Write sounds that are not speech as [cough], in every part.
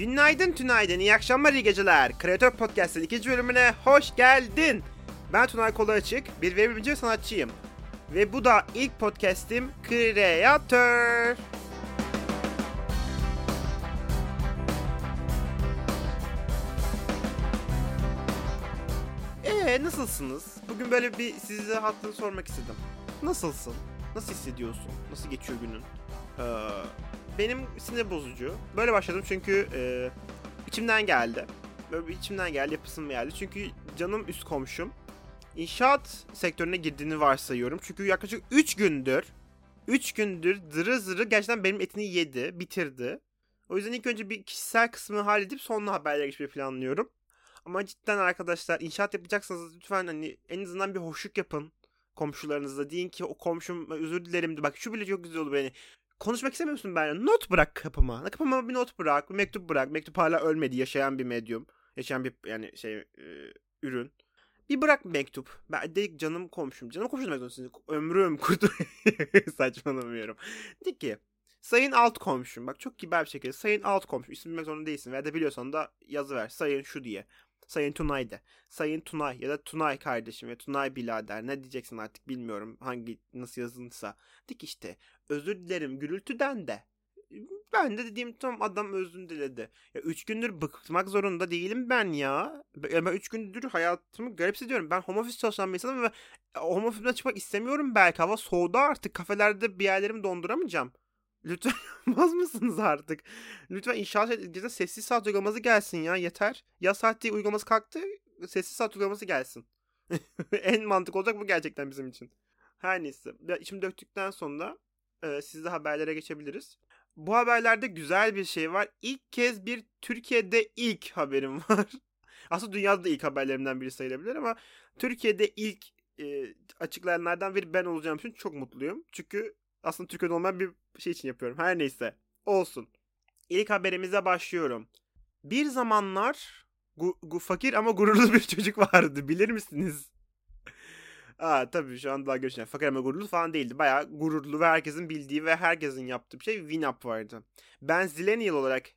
Günaydın, tünaydın, iyi akşamlar, iyi geceler. Kreatör Podcast'ın ikinci bölümüne hoş geldin. Ben Tunay Kolu Açık, bir web ve sanatçıyım. Ve bu da ilk podcast'im Kreatör. Ee nasılsınız? Bugün böyle bir size hattını sormak istedim. Nasılsın? Nasıl hissediyorsun? Nasıl geçiyor günün? Ee, benim sinir bozucu. Böyle başladım çünkü e, içimden geldi. Böyle bir içimden geldi, yapısım geldi. Çünkü canım üst komşum. İnşaat sektörüne girdiğini varsayıyorum. Çünkü yaklaşık 3 gündür 3 gündür zırı zırı gerçekten benim etini yedi, bitirdi. O yüzden ilk önce bir kişisel kısmını halledip sonra haberlere geçmeyi planlıyorum. Ama cidden arkadaşlar inşaat yapacaksanız lütfen hani en azından bir hoşluk yapın komşularınızla. Deyin ki o komşum özür dilerim. Bak şu bile çok güzel oldu beni. Konuşmak istemiyor musun benimle? Not bırak kapıma. Kapıma bir not bırak. Bir mektup bırak. Mektup hala ölmedi. Yaşayan bir medyum. Yaşayan bir yani şey e, ürün. Bir bırak mektup. Ben de canım komşum. Canım komşum demek zorundasın. Ömrüm kurtu. [laughs] Saçmalamıyorum. De ki Sayın alt komşum. Bak çok kibar bir şekilde. Sayın alt komşum. İsim bilmek zorunda değilsin. Veya da biliyorsan da yazı ver. Sayın şu diye. Sayın Tunay de. Sayın Tunay ya da Tunay kardeşim ve Tunay birader ne diyeceksin artık bilmiyorum hangi nasıl yazılırsa. Dik işte özür dilerim gürültüden de. Ben de dediğim tam adam özür diledi. Ya üç gündür bıkmak zorunda değilim ben ya. Ben üç gündür hayatımı garip hissediyorum. Ben home office çalışan bir insanım ve home office'den çıkmak istemiyorum belki. Hava soğudu artık. Kafelerde bir yerlerimi donduramayacağım. Lütfen [laughs] yapmaz mısınız artık? Lütfen inşaat edildiğinde sessiz saat uygulaması gelsin ya yeter. Ya saat uygulaması kalktı sessiz saat uygulaması gelsin. [laughs] en mantık olacak bu gerçekten bizim için. Her neyse. İçim döktükten sonra e, sizle haberlere geçebiliriz. Bu haberlerde güzel bir şey var. İlk kez bir Türkiye'de ilk haberim [laughs] var. Aslında dünyada da ilk haberlerimden biri sayılabilir ama Türkiye'de ilk e, açıklayanlardan biri ben olacağım için çok mutluyum. Çünkü aslında Türkiye'de olmayan bir şey için yapıyorum. Her neyse. Olsun. İlk haberimize başlıyorum. Bir zamanlar gu, gu, fakir ama gururlu bir [laughs] çocuk vardı. Bilir misiniz? [laughs] Aa tabii şu an daha görüşen. Fakir ama gururlu falan değildi. Bayağı gururlu ve herkesin bildiği ve herkesin yaptığı bir şey Winamp vardı. Ben Zillennial olarak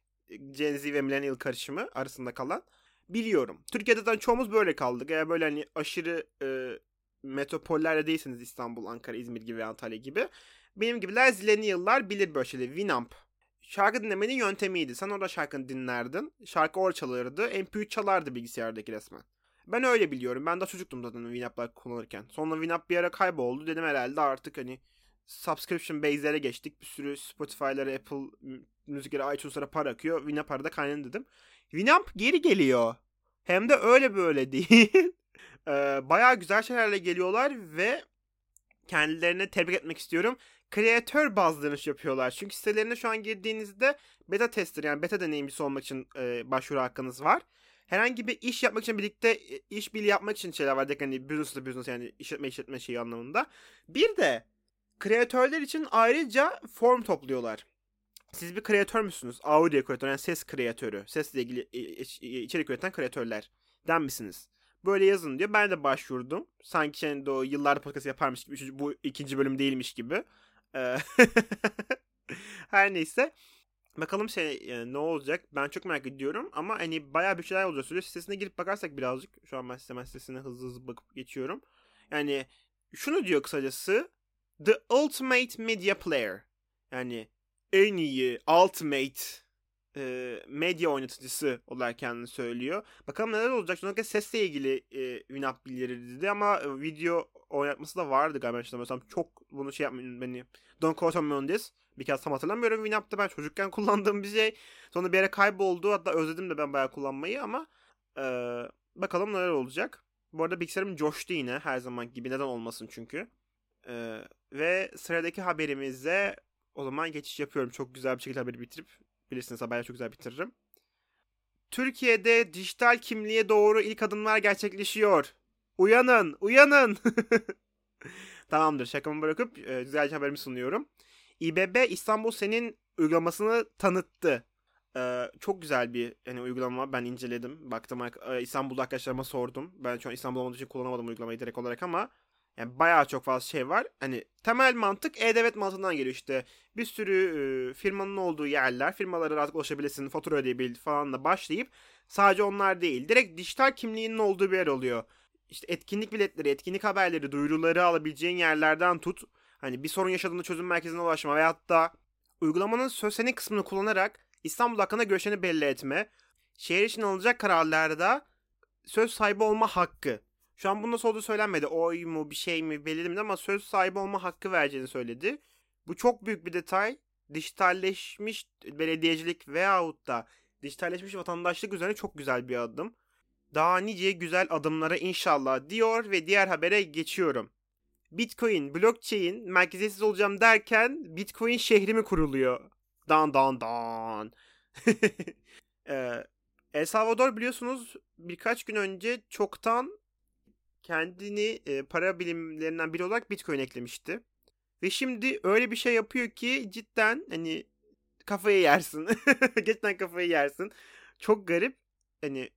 Gen Z ve Millennial karışımı arasında kalan biliyorum. Türkiye'de zaten çoğumuz böyle kaldık. Eğer böyle hani aşırı e, metropollerde değilseniz İstanbul, Ankara, İzmir gibi Antalya gibi benim gibiler Zillennial'lar bilir böyle şeyleri. Winamp. Şarkı dinlemenin yöntemiydi. Sen orada şarkını dinlerdin. Şarkı orada çalırdı. MP3 çalardı bilgisayardaki resmen. Ben öyle biliyorum. Ben de çocuktum zaten Winamp'lar kullanırken. Sonra Winamp bir ara kayboldu. Dedim herhalde artık hani subscription base'lere geçtik. Bir sürü Spotify'lara, Apple müziklere, iTunes'lara para akıyor. Winamp arada kaynadı dedim. Winamp geri geliyor. Hem de öyle böyle [laughs] değil. ee, bayağı güzel şeylerle geliyorlar ve kendilerine tebrik etmek istiyorum kreatör bazlı dönüş yapıyorlar. Çünkü sitelerine şu an girdiğinizde beta tester yani beta deneyimcisi olmak için e, başvuru hakkınız var. Herhangi bir iş yapmak için birlikte e, iş birliği yapmak için şeyler var. Hani business business yani işletme işletme şeyi anlamında. Bir de kreatörler için ayrıca form topluyorlar. Siz bir kreatör müsünüz? Audio kreatör yani ses kreatörü. Sesle ilgili içerik üreten kreatörler. Den misiniz? Böyle yazın diyor. Ben de başvurdum. Sanki şey, o yıllar podcast yaparmış gibi. Bu ikinci bölüm değilmiş gibi. [laughs] Her neyse. Bakalım şey yani ne olacak ben çok merak ediyorum ama hani bayağı bir şeyler olacak. Süre sitesine girip bakarsak birazcık şu an ben hemen sitesine hızlı hızlı bakıp geçiyorum. Yani şunu diyor kısacası The Ultimate Media Player yani en iyi Ultimate e, medya oynatıcısı olarak kendini söylüyor. Bakalım neler olacak. Çünkü sesle ilgili e, Winamp bilgileri dedi ama video oynatması da vardı galiba hatırlamıyorsam. Çok bunu şey yapmayın beni. Don't quote me on this. Bir kez tam hatırlamıyorum. Winamp'ta ben çocukken [laughs] kullandığım bir şey. Sonra bir yere kayboldu. Hatta özledim de ben bayağı kullanmayı ama e, bakalım neler olacak. Bu arada bilgisayarım coştu yine her zaman gibi. Neden olmasın çünkü. E, ve sıradaki haberimizde o zaman geçiş yapıyorum. Çok güzel bir şekilde haberi bitirip bilirsiniz haberleri çok güzel bitiririm. Türkiye'de dijital kimliğe doğru ilk adımlar gerçekleşiyor. Uyanın, uyanın. [laughs] Tamamdır şakamı bırakıp e, güzelce haberimi sunuyorum. İBB İstanbul senin uygulamasını tanıttı. Ee, çok güzel bir yani uygulama ben inceledim. Baktım e, İstanbul'da arkadaşlarıma sordum. Ben şu an İstanbul olmadığı için kullanamadım uygulamayı direkt olarak ama Yani bayağı çok fazla şey var. Hani temel mantık e-devlet mantığından geliyor işte. Bir sürü e, firmanın olduğu yerler, firmalara rahat ulaşabilirsin, fatura ödeyebil falanla başlayıp sadece onlar değil. Direkt dijital kimliğinin olduğu bir yer oluyor. İşte etkinlik biletleri, etkinlik haberleri, duyuruları alabileceğin yerlerden tut. Hani bir sorun yaşadığında çözüm merkezine ulaşma veyahut da uygulamanın söz senin kısmını kullanarak İstanbul hakkında görüşlerini belli etme. Şehir için alınacak kararlarda söz sahibi olma hakkı. Şu an bunun nasıl olduğu söylenmedi. Oy mu bir şey mi değil ama söz sahibi olma hakkı vereceğini söyledi. Bu çok büyük bir detay. Dijitalleşmiş belediyecilik veyahut da dijitalleşmiş vatandaşlık üzerine çok güzel bir adım. Daha nice güzel adımlara inşallah diyor ve diğer habere geçiyorum. Bitcoin, blockchain, merkeziyetsiz olacağım derken Bitcoin şehri mi kuruluyor? Dan dan dan. [laughs] ee, El Salvador biliyorsunuz birkaç gün önce çoktan kendini e, para bilimlerinden biri olarak Bitcoin eklemişti. Ve şimdi öyle bir şey yapıyor ki cidden hani kafayı yersin. [laughs] cidden kafayı yersin. Çok garip. Hani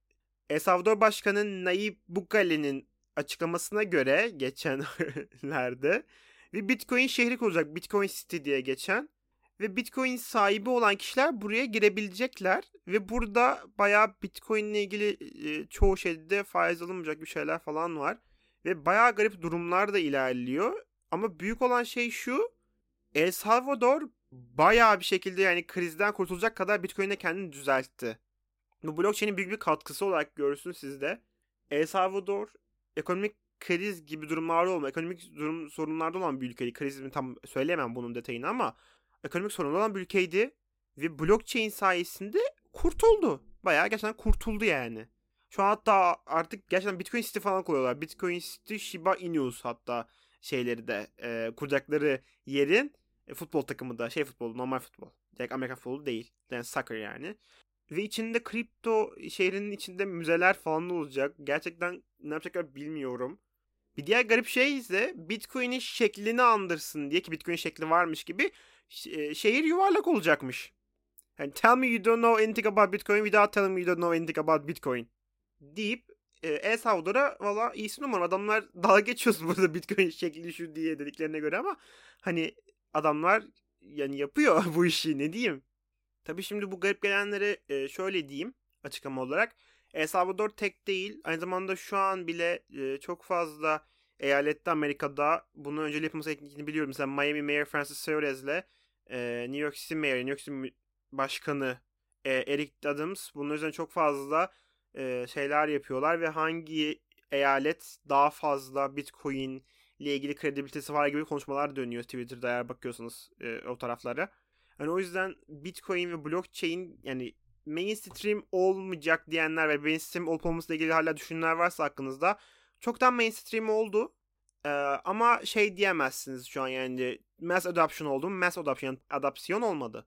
El Salvador Başkanı Nayib Bukale'nin açıklamasına göre geçenlerde [laughs] bir Bitcoin şehri kurulacak. Bitcoin City diye geçen. Ve Bitcoin sahibi olan kişiler buraya girebilecekler. Ve burada bayağı Bitcoin ile ilgili e, çoğu şeyde faiz alınmayacak bir şeyler falan var. Ve bayağı garip durumlar da ilerliyor. Ama büyük olan şey şu. El Salvador bayağı bir şekilde yani krizden kurtulacak kadar Bitcoin'e kendini düzeltti. Bu blockchain'in büyük bir katkısı olarak görürsünüz siz de. El Salvador ekonomik kriz gibi durumlarda olma, ekonomik durum sorunlarda olan bir ülkeydi. Krizmi tam söyleyemem bunun detayını ama ekonomik sorunlu olan bir ülkeydi. Ve blockchain sayesinde kurtuldu. Bayağı gerçekten kurtuldu yani. Şu an hatta artık gerçekten Bitcoin City falan koyuyorlar. Bitcoin City Shiba Inus hatta şeyleri de e, kuracakları yerin e, futbol takımı da şey futbol normal futbol. Direkt Amerikan futbolu değil. Yani soccer yani. Ve içinde kripto şehrinin içinde müzeler falan olacak. Gerçekten ne yapacaklar bilmiyorum. Bir diğer garip şey ise Bitcoin'in şeklini andırsın diye ki Bitcoin şekli varmış gibi şehir yuvarlak olacakmış. Yani tell me you don't know anything about Bitcoin without telling me you don't know anything about Bitcoin. Deyip e, El Salvador'a valla iyisi numara. Adamlar [laughs] dalga geçiyoruz burada Bitcoin şekli şu diye dediklerine göre ama hani adamlar yani yapıyor [laughs] bu işi ne diyeyim. Tabi şimdi bu garip gelenleri e, şöyle diyeyim açıklama olarak. El Salvador tek değil. Aynı zamanda şu an bile e, çok fazla eyalette Amerika'da bunu önceli yapılması gerektiğini biliyorum. Mesela Miami Mayor Francis Suarez'le e, New York City Mayor, New York City Başkanı e, Eric Adams bunun üzerine çok fazla e, şeyler yapıyorlar ve hangi eyalet daha fazla Bitcoin ile ilgili kredibilitesi var gibi konuşmalar dönüyor Twitter'da eğer bakıyorsanız e, o taraflara. Yani o yüzden Bitcoin ve blockchain yani mainstream olmayacak diyenler ve mainstream olup olmasıyla ilgili hala düşünenler varsa hakkınızda çoktan mainstream oldu. Ee, ama şey diyemezsiniz şu an yani mass adoption oldu mu? Mass adoption, adopsiyon olmadı.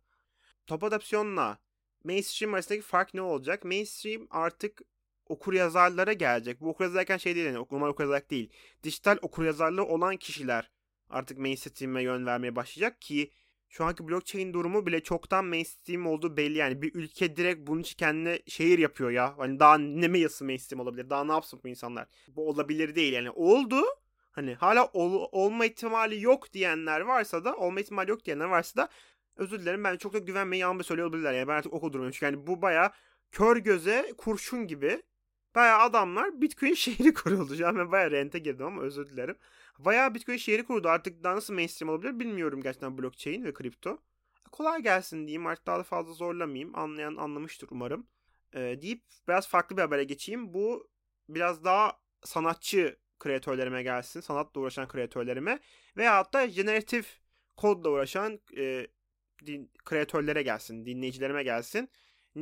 Top adopsiyonla mainstream arasındaki fark ne olacak? Mainstream artık okur yazarlara gelecek. Bu okur yazarken şey değil yani normal okur yazarlık değil. Dijital okur yazarlığı olan kişiler artık mainstream'e yön vermeye başlayacak ki şu anki blockchain durumu bile çoktan mainstream olduğu belli yani. Bir ülke direkt bunun için kendine şehir yapıyor ya. Hani daha ne mi yası mainstream olabilir? Daha ne yapsın bu insanlar? Bu olabilir değil yani. Oldu. Hani hala ol, olma ihtimali yok diyenler varsa da olma ihtimali yok diyenler varsa da özür dilerim ben çok da güvenmeyi yanlış söylüyor olabilirler. Yani ben artık okul durmuyorum. Çünkü yani bu baya kör göze kurşun gibi baya adamlar Bitcoin [laughs] şehri kuruldu. An ben baya rente girdim ama özür dilerim. Bayağı Bitcoin şehri kurdu. Artık daha nasıl mainstream olabilir bilmiyorum gerçekten blockchain ve kripto. Kolay gelsin diyeyim. Artık daha da fazla zorlamayayım. Anlayan anlamıştır umarım. Ee, deyip biraz farklı bir habere geçeyim. Bu biraz daha sanatçı kreatörlerime gelsin. Sanatla uğraşan kreatörlerime. Veyahut da generatif kodla uğraşan e, din, kreatörlere gelsin. Dinleyicilerime gelsin.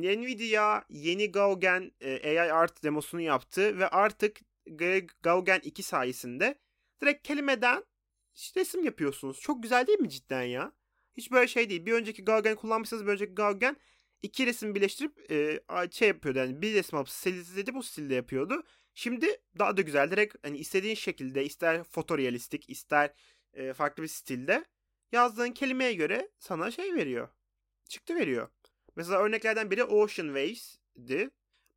Nvidia yeni Gaugen e, AI Art demosunu yaptı ve artık Gaugen 2 sayesinde Direkt kelimeden resim yapıyorsunuz. Çok güzel değil mi cidden ya? Hiç böyle şey değil. Bir önceki Gauguin kullanmışsanız bir önceki Gauguin iki resim birleştirip e, şey yapıyordu. Yani bir resim alıp stilize bu stilde yapıyordu. Şimdi daha da güzel. Direkt hani istediğin şekilde ister fotorealistik ister e, farklı bir stilde yazdığın kelimeye göre sana şey veriyor. Çıktı veriyor. Mesela örneklerden biri Ocean Waves'di.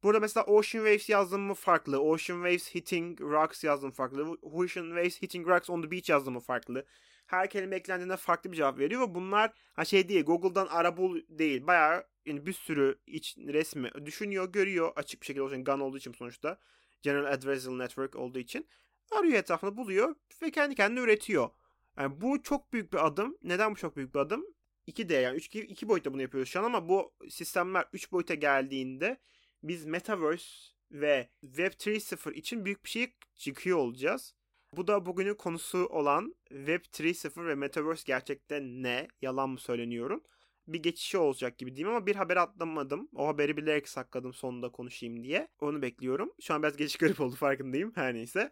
Burada mesela Ocean Waves yazdım mı farklı. Ocean Waves Hitting Rocks yazdım farklı. Ocean Waves Hitting Rocks on the Beach yazdım mı farklı. Her kelime eklendiğinde farklı bir cevap veriyor ve bunlar ha şey değil Google'dan ara bul değil. Bayağı yani bir sürü iç resmi düşünüyor, görüyor açık bir şekilde olacak GAN olduğu için sonuçta. General Adversarial Network olduğu için arıyor etrafında buluyor ve kendi kendine üretiyor. Yani bu çok büyük bir adım. Neden bu çok büyük bir adım? 2D yani 3 iki, iki boyutta bunu yapıyoruz şu an ama bu sistemler 3 boyuta geldiğinde biz Metaverse ve Web 3.0 için büyük bir şey çıkıyor olacağız. Bu da bugünün konusu olan Web 3.0 ve Metaverse gerçekten ne? Yalan mı söyleniyorum? Bir geçişi olacak gibi diyeyim ama bir haber atlamadım. O haberi bilerek sakladım sonunda konuşayım diye. Onu bekliyorum. Şu an biraz geçiş garip oldu farkındayım. Her neyse.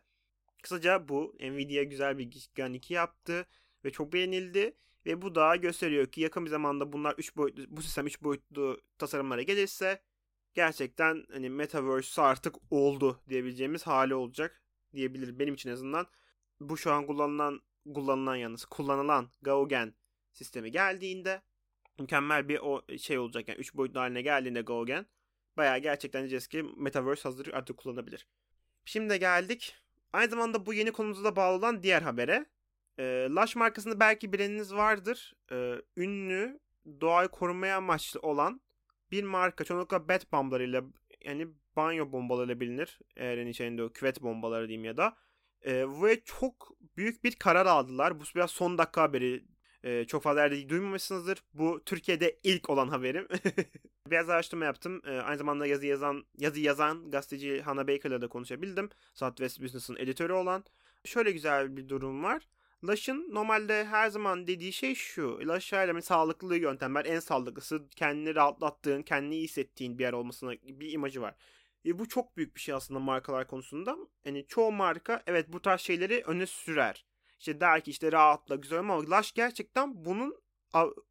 Kısaca bu Nvidia güzel bir GAN 2 yaptı ve çok beğenildi. Ve bu da gösteriyor ki yakın bir zamanda bunlar 3 boyutlu, bu sistem 3 boyutlu tasarımlara gelirse gerçekten hani Metaverse artık oldu diyebileceğimiz hali olacak diyebilir benim için en azından. Bu şu an kullanılan kullanılan yalnız kullanılan Gaugen sistemi geldiğinde mükemmel bir o şey olacak yani 3 boyutlu haline geldiğinde Gaugen bayağı gerçekten diyeceğiz ki Metaverse hazır artık kullanabilir. Şimdi geldik. Aynı zamanda bu yeni konumuza da bağlı olan diğer habere. E, Lush markasında belki bileniniz vardır. E, ünlü doğayı korumaya amaçlı olan bir marka çoğunlukla bet bomblarıyla yani banyo bombalarıyla bilinir. Eğer içerisinde o küvet bombaları diyeyim ya da. E, ve çok büyük bir karar aldılar. Bu biraz son dakika haberi. E, çok fazla yerde duymamışsınızdır. Bu Türkiye'de ilk olan haberim. [laughs] biraz araştırma yaptım. E, aynı zamanda yazı yazan yazı yazan gazeteci Hannah Baker'la da konuşabildim. Southwest Business'ın editörü olan. Şöyle güzel bir durum var. Lush'ın normalde her zaman dediği şey şu. Lush her sağlıklı yöntemler en sağlıklısı. Kendini rahatlattığın, kendini iyi hissettiğin bir yer olmasına bir imajı var. E, bu çok büyük bir şey aslında markalar konusunda. Yani çoğu marka evet bu tarz şeyleri öne sürer. İşte der ki işte rahatla güzel ama Lush gerçekten bunun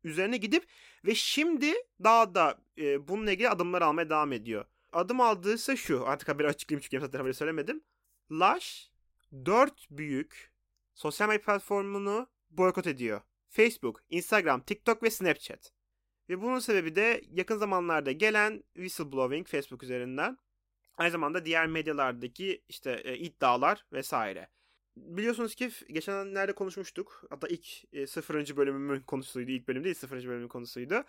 üzerine gidip ve şimdi daha da e, bununla ilgili adımlar almaya devam ediyor. Adım aldığı ise şu. Artık haberi açıklayayım çünkü zaten haberi söylemedim. Lush 4 büyük sosyal medya platformunu boykot ediyor. Facebook, Instagram, TikTok ve Snapchat. Ve bunun sebebi de yakın zamanlarda gelen whistleblowing Facebook üzerinden. Aynı zamanda diğer medyalardaki işte e, iddialar vesaire. Biliyorsunuz ki geçenlerde konuşmuştuk. Hatta ilk e, sıfırıncı bölümümün konusuydu. İlk bölüm değil sıfırıncı bölümün konusuydu.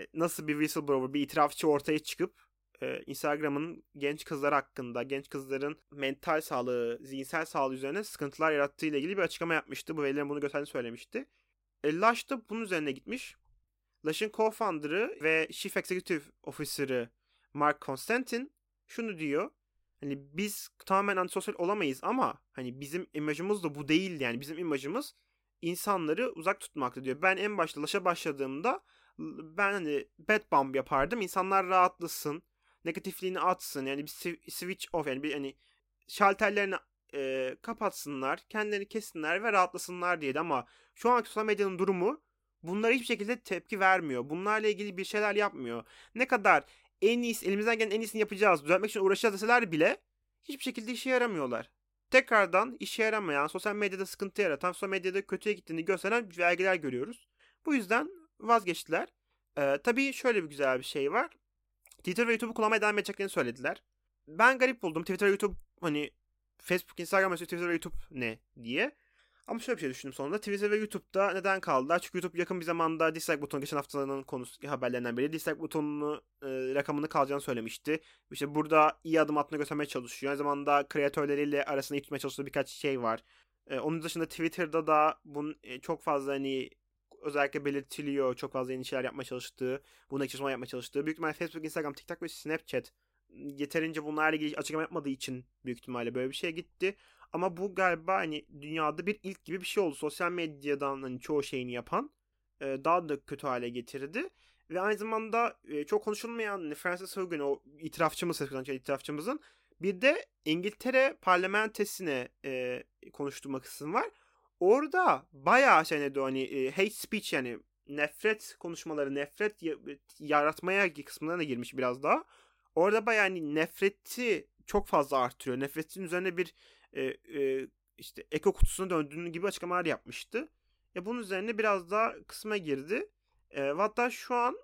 E, nasıl bir whistleblower, bir itirafçı ortaya çıkıp e, Instagram'ın genç kızlar hakkında, genç kızların mental sağlığı, zihinsel sağlığı üzerine sıkıntılar yarattığı ile ilgili bir açıklama yapmıştı. Bu verilerin bunu gösterdiğini söylemişti. E, Lush da bunun üzerine gitmiş. Lush'ın co-founder'ı ve Chief Executive Officer'ı Mark Constantin şunu diyor. Hani biz tamamen antisosyal olamayız ama hani bizim imajımız da bu değil yani bizim imajımız insanları uzak tutmaktı diyor. Ben en başta Lush'a başladığımda ben hani bad bomb yapardım. İnsanlar rahatlasın negatifliğini atsın. Yani bir switch off yani bir hani şalterlerini e, kapatsınlar, kendilerini kessinler ve rahatlasınlar diye ama şu anki sosyal medyanın durumu bunlara hiçbir şekilde tepki vermiyor. Bunlarla ilgili bir şeyler yapmıyor. Ne kadar en iyisi, elimizden gelen en iyisini yapacağız, düzeltmek için uğraşacağız deseler bile hiçbir şekilde işe yaramıyorlar. Tekrardan işe yaramayan, sosyal medyada sıkıntı yaratan, sosyal medyada kötüye gittiğini gösteren vergiler görüyoruz. Bu yüzden vazgeçtiler. Ee, tabii şöyle bir güzel bir şey var. Twitter ve YouTube'u kullanmaya devam edeceklerini söylediler. Ben garip buldum. Twitter ve YouTube hani Facebook, Instagram, Twitter ve YouTube ne diye. Ama şöyle bir şey düşündüm sonunda. Twitter ve YouTube'da neden kaldılar? Çünkü YouTube yakın bir zamanda dislike butonu geçen haftanın konusu haberlerinden biri. Dislike butonunu e, rakamını kalacağını söylemişti. İşte burada iyi adım attığını göstermeye çalışıyor. Aynı zamanda kreatörleriyle arasında iyi tutmaya çalıştığı birkaç şey var. E, onun dışında Twitter'da da bunun e, çok fazla hani özellikle belirtiliyor çok fazla yeni şeyler yapmaya çalıştığı, bunu ekşi yapmaya çalıştığı. Büyük ihtimalle Facebook, Instagram, TikTok ve Snapchat yeterince bunlarla ilgili açıklama yapmadığı için büyük ihtimalle böyle bir şey gitti. Ama bu galiba hani dünyada bir ilk gibi bir şey oldu. Sosyal medyadan hani çoğu şeyini yapan e, daha da kötü hale getirdi. Ve aynı zamanda e, çok konuşulmayan hani Francis Hogan o itirafçımız, itirafçımızın bir de İngiltere parlamentesine e, konuşturma kısım var. Orada bayağı şey ne hani e, hate speech yani nefret konuşmaları, nefret yaratmaya da girmiş biraz daha. Orada bayağı hani nefreti çok fazla artırıyor. Nefretin üzerine bir e, e, işte eko kutusuna döndüğünü gibi açıklamalar yapmıştı. Ya bunun üzerine biraz daha kısma girdi. E, hatta şu an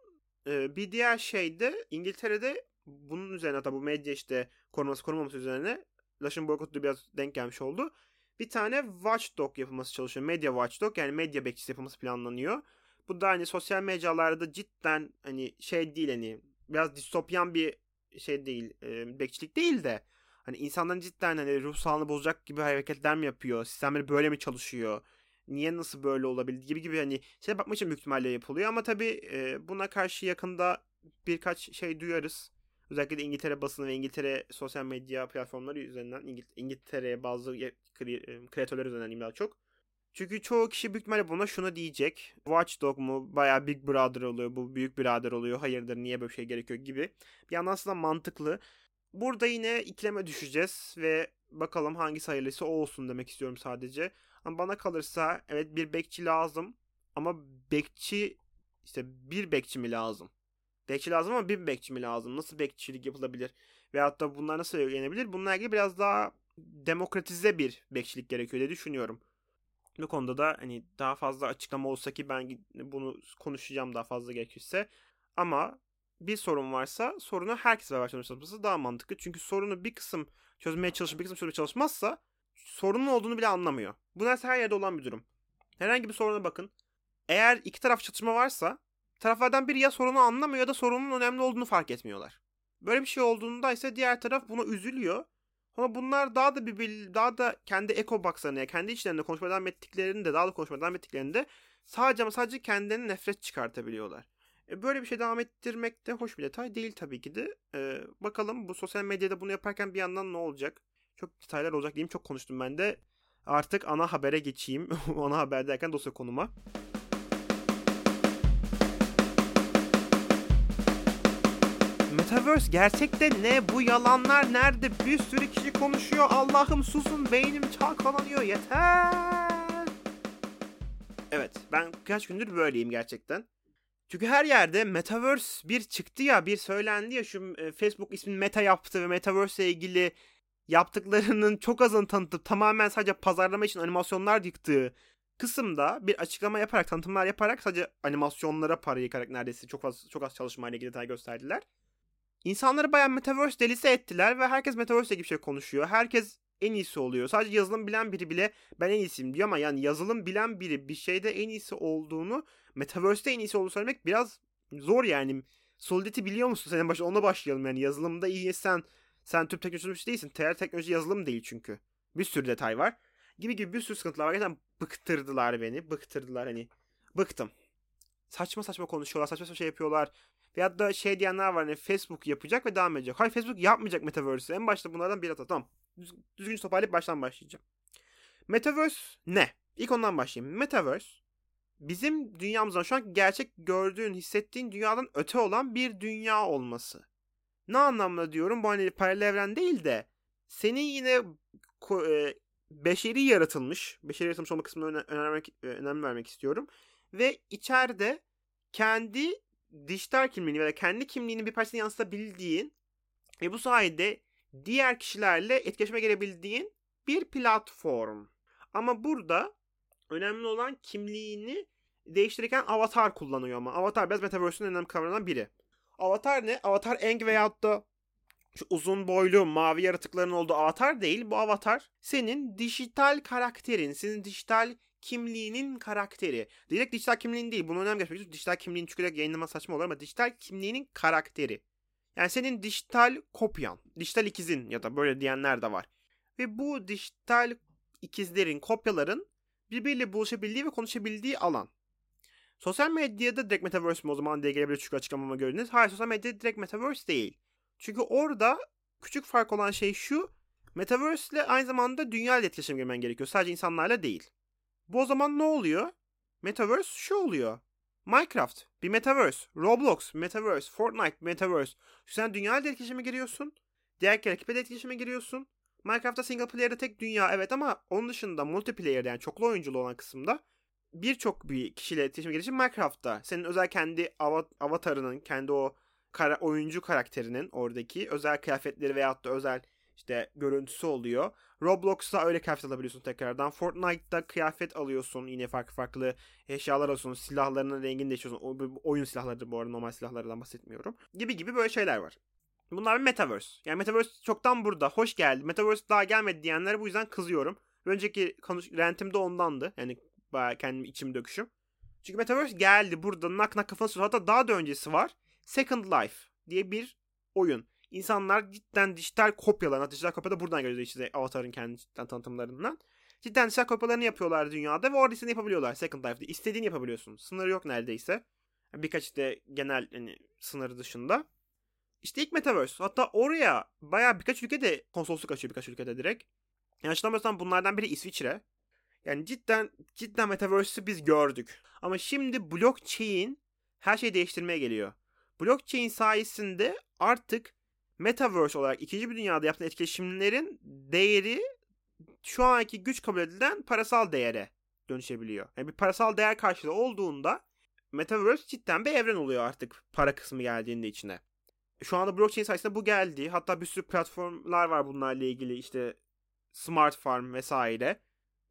e, bir diğer şey de İngiltere'de bunun üzerine tabi bu medya işte koruması korumaması üzerine Laş'ın boykotu biraz denk gelmiş oldu. Bir tane watchdog yapılması çalışıyor. Medya watchdog yani medya bekçisi yapılması planlanıyor. Bu da hani sosyal mecralarda cidden hani şey değil hani biraz distopyan bir şey değil, e, bekçilik değil de hani insanların cidden hani ruh sağlığını bozacak gibi hareketler mi yapıyor? Sistemleri böyle mi çalışıyor? Niye nasıl böyle olabildi gibi gibi hani şey bakmak için büyük ihtimalle yapılıyor ama tabii e, buna karşı yakında birkaç şey duyarız. Özellikle de İngiltere basını ve İngiltere sosyal medya platformları üzerinden İngil- İngiltere'ye bazı kreatörler üzerinden daha çok. Çünkü çoğu kişi büyük ihtimalle buna şunu diyecek. Watchdog mu? Bayağı Big Brother oluyor. Bu büyük birader oluyor. Hayırdır niye böyle bir şey gerekiyor gibi. Bir yandan aslında mantıklı. Burada yine ikileme düşeceğiz ve bakalım hangisi hayırlısı o olsun demek istiyorum sadece. Ama bana kalırsa evet bir bekçi lazım ama bekçi işte bir bekçi mi lazım? Bekçi lazım ama bir bekçi mi lazım? Nasıl bekçilik yapılabilir? Veyahut da bunlar nasıl yenebilir? Bununla ilgili biraz daha demokratize bir bekçilik gerekiyor diye düşünüyorum. Bu konuda da hani daha fazla açıklama olsa ki ben bunu konuşacağım daha fazla gerekirse. Ama bir sorun varsa sorunu herkes beraber çalışması daha mantıklı. Çünkü sorunu bir kısım çözmeye çalışıp bir kısım çözmeye çalışmazsa sorunun olduğunu bile anlamıyor. Bu neredeyse her yerde olan bir durum. Herhangi bir soruna bakın. Eğer iki taraf çatışma varsa taraflardan biri ya sorunu anlamıyor ya da sorunun önemli olduğunu fark etmiyorlar. Böyle bir şey olduğunda ise diğer taraf buna üzülüyor. Ama bunlar daha da bir daha da kendi eko boxlarına yani kendi içlerinde konuşmaya devam ettiklerinde daha da konuşmaya devam ettiklerinde sadece ama sadece kendilerine nefret çıkartabiliyorlar. E böyle bir şey devam ettirmek de hoş bir detay değil tabii ki de. E, bakalım bu sosyal medyada bunu yaparken bir yandan ne olacak? Çok detaylar olacak diyeyim. Çok konuştum ben de. Artık ana habere geçeyim. [laughs] ana haber derken dosya konuma. Metaverse gerçekte ne? Bu yalanlar nerede? Bir sürü kişi konuşuyor. Allah'ım susun beynim çalkalanıyor yeter. Evet ben kaç gündür böyleyim gerçekten. Çünkü her yerde Metaverse bir çıktı ya bir söylendi ya şu e, Facebook ismini Meta yaptı ve Metaverse ile ilgili yaptıklarının çok azını tanıtıp tamamen sadece pazarlama için animasyonlar yıktığı kısımda bir açıklama yaparak tanıtımlar yaparak sadece animasyonlara para yıkarak neredeyse çok az çok az çalışmayla ilgili detay gösterdiler. İnsanları bayağı Metaverse delisi ettiler ve herkes Metaverse gibi şey konuşuyor. Herkes en iyisi oluyor. Sadece yazılım bilen biri bile ben en iyisiyim diyor ama yani yazılım bilen biri bir şeyde en iyisi olduğunu Metaverse'de en iyisi olduğunu söylemek biraz zor yani. Solidity biliyor musun? Senin başta ona başlayalım yani. Yazılımda iyiysen sen tüp teknolojisi değilsin. TR teknoloji yazılım değil çünkü. Bir sürü detay var. Gibi gibi bir sürü sıkıntılar var. Gerçekten bıktırdılar beni. Bıktırdılar hani. Bıktım. Saçma saçma konuşuyorlar. Saçma saçma şey yapıyorlar. Veyahut da şey diyenler var hani Facebook yapacak ve devam edecek. Hayır Facebook yapmayacak Metaverse'ü. En başta bunlardan bir hata. Tamam. Düz, düzgün toparlayıp baştan başlayacağım. Metaverse ne? İlk ondan başlayayım. Metaverse bizim dünyamızdan şu an gerçek gördüğün, hissettiğin dünyadan öte olan bir dünya olması. Ne anlamda diyorum? Bu hani paralel evren değil de senin yine e, beşeri yaratılmış, beşeri yaratılmış olma kısmına önem, önem, önem vermek istiyorum. Ve içeride kendi dijital kimliğini veya kendi kimliğini bir parçasını yansıtabildiğin ve bu sayede diğer kişilerle etkileşime gelebildiğin bir platform. Ama burada önemli olan kimliğini değiştirirken avatar kullanıyor ama. Avatar biraz Metaverse'ün önemli kavramlarından biri. Avatar ne? Avatar Eng veyahut da şu uzun boylu mavi yaratıkların olduğu avatar değil. Bu avatar senin dijital karakterin, senin dijital kimliğinin karakteri. Direkt dijital kimliğin değil. Bunu önemli geçmek Dijital kimliğin çünkü yayınlama saçma olur ama dijital kimliğinin karakteri. Yani senin dijital kopyan, dijital ikizin ya da böyle diyenler de var. Ve bu dijital ikizlerin, kopyaların birbiriyle buluşabildiği ve konuşabildiği alan. Sosyal medyada direkt Metaverse mi o zaman diye gelebilir çünkü açıklamama gördünüz. Hayır sosyal medyada direkt Metaverse değil. Çünkü orada küçük fark olan şey şu. Metaverse ile aynı zamanda dünya ile etkileşim girmen gerekiyor. Sadece insanlarla değil. Bu o zaman ne oluyor? Metaverse şu oluyor. Minecraft bir Metaverse. Roblox Metaverse. Fortnite Metaverse. Sen dünya ile etkileşime giriyorsun. Diğer rakiple etkileşime giriyorsun. Minecraft'ta single player'da tek dünya evet ama onun dışında multiplayer yani çoklu oyunculu olan kısımda birçok bir kişiyle etkileşime girişin Minecraft'ta. Senin özel kendi avatarının, kendi o kara, oyuncu karakterinin oradaki özel kıyafetleri veyahut da özel işte görüntüsü oluyor. Roblox'ta öyle kıyafet alabiliyorsun tekrardan. Fortnite'da kıyafet alıyorsun. Yine farklı farklı eşyalar alıyorsun. Silahlarının rengini değiştiriyorsun. Oyun silahları bu arada normal silahlardan bahsetmiyorum. Gibi gibi böyle şeyler var. Bunlar bir Metaverse. Yani Metaverse çoktan burada. Hoş geldi. Metaverse daha gelmedi diyenlere bu yüzden kızıyorum. Önceki konuş rentim de ondandı. Yani kendim içim döküşüm. Çünkü Metaverse geldi. Burada nak nak kafası Hatta daha da öncesi var. Second Life diye bir oyun. İnsanlar cidden dijital kopyalarını, dijital kopya da buradan geliyor işte Avatar'ın kendi cidden tanıtımlarından. Cidden dijital kopyalarını yapıyorlar dünyada ve orada yapabiliyorlar Second Life'da. İstediğini yapabiliyorsun. Sınırı yok neredeyse. Birkaç işte genel hani sınırı dışında. İşte ilk Metaverse. Hatta oraya baya birkaç ülkede konsolosluk açıyor birkaç ülkede direkt. Yanlış hatırlamıyorsam bunlardan biri İsviçre. Yani cidden cidden Metaverse'ü biz gördük. Ama şimdi blockchain her şeyi değiştirmeye geliyor. Blockchain sayesinde artık Metaverse olarak ikinci bir dünyada yapılan etkileşimlerin değeri şu anki güç kabul edilen parasal değere dönüşebiliyor. Yani bir parasal değer karşılığı olduğunda Metaverse cidden bir evren oluyor artık para kısmı geldiğinde içine. Şu anda blockchain sayesinde bu geldi. Hatta bir sürü platformlar var bunlarla ilgili işte Smart Farm vesaire.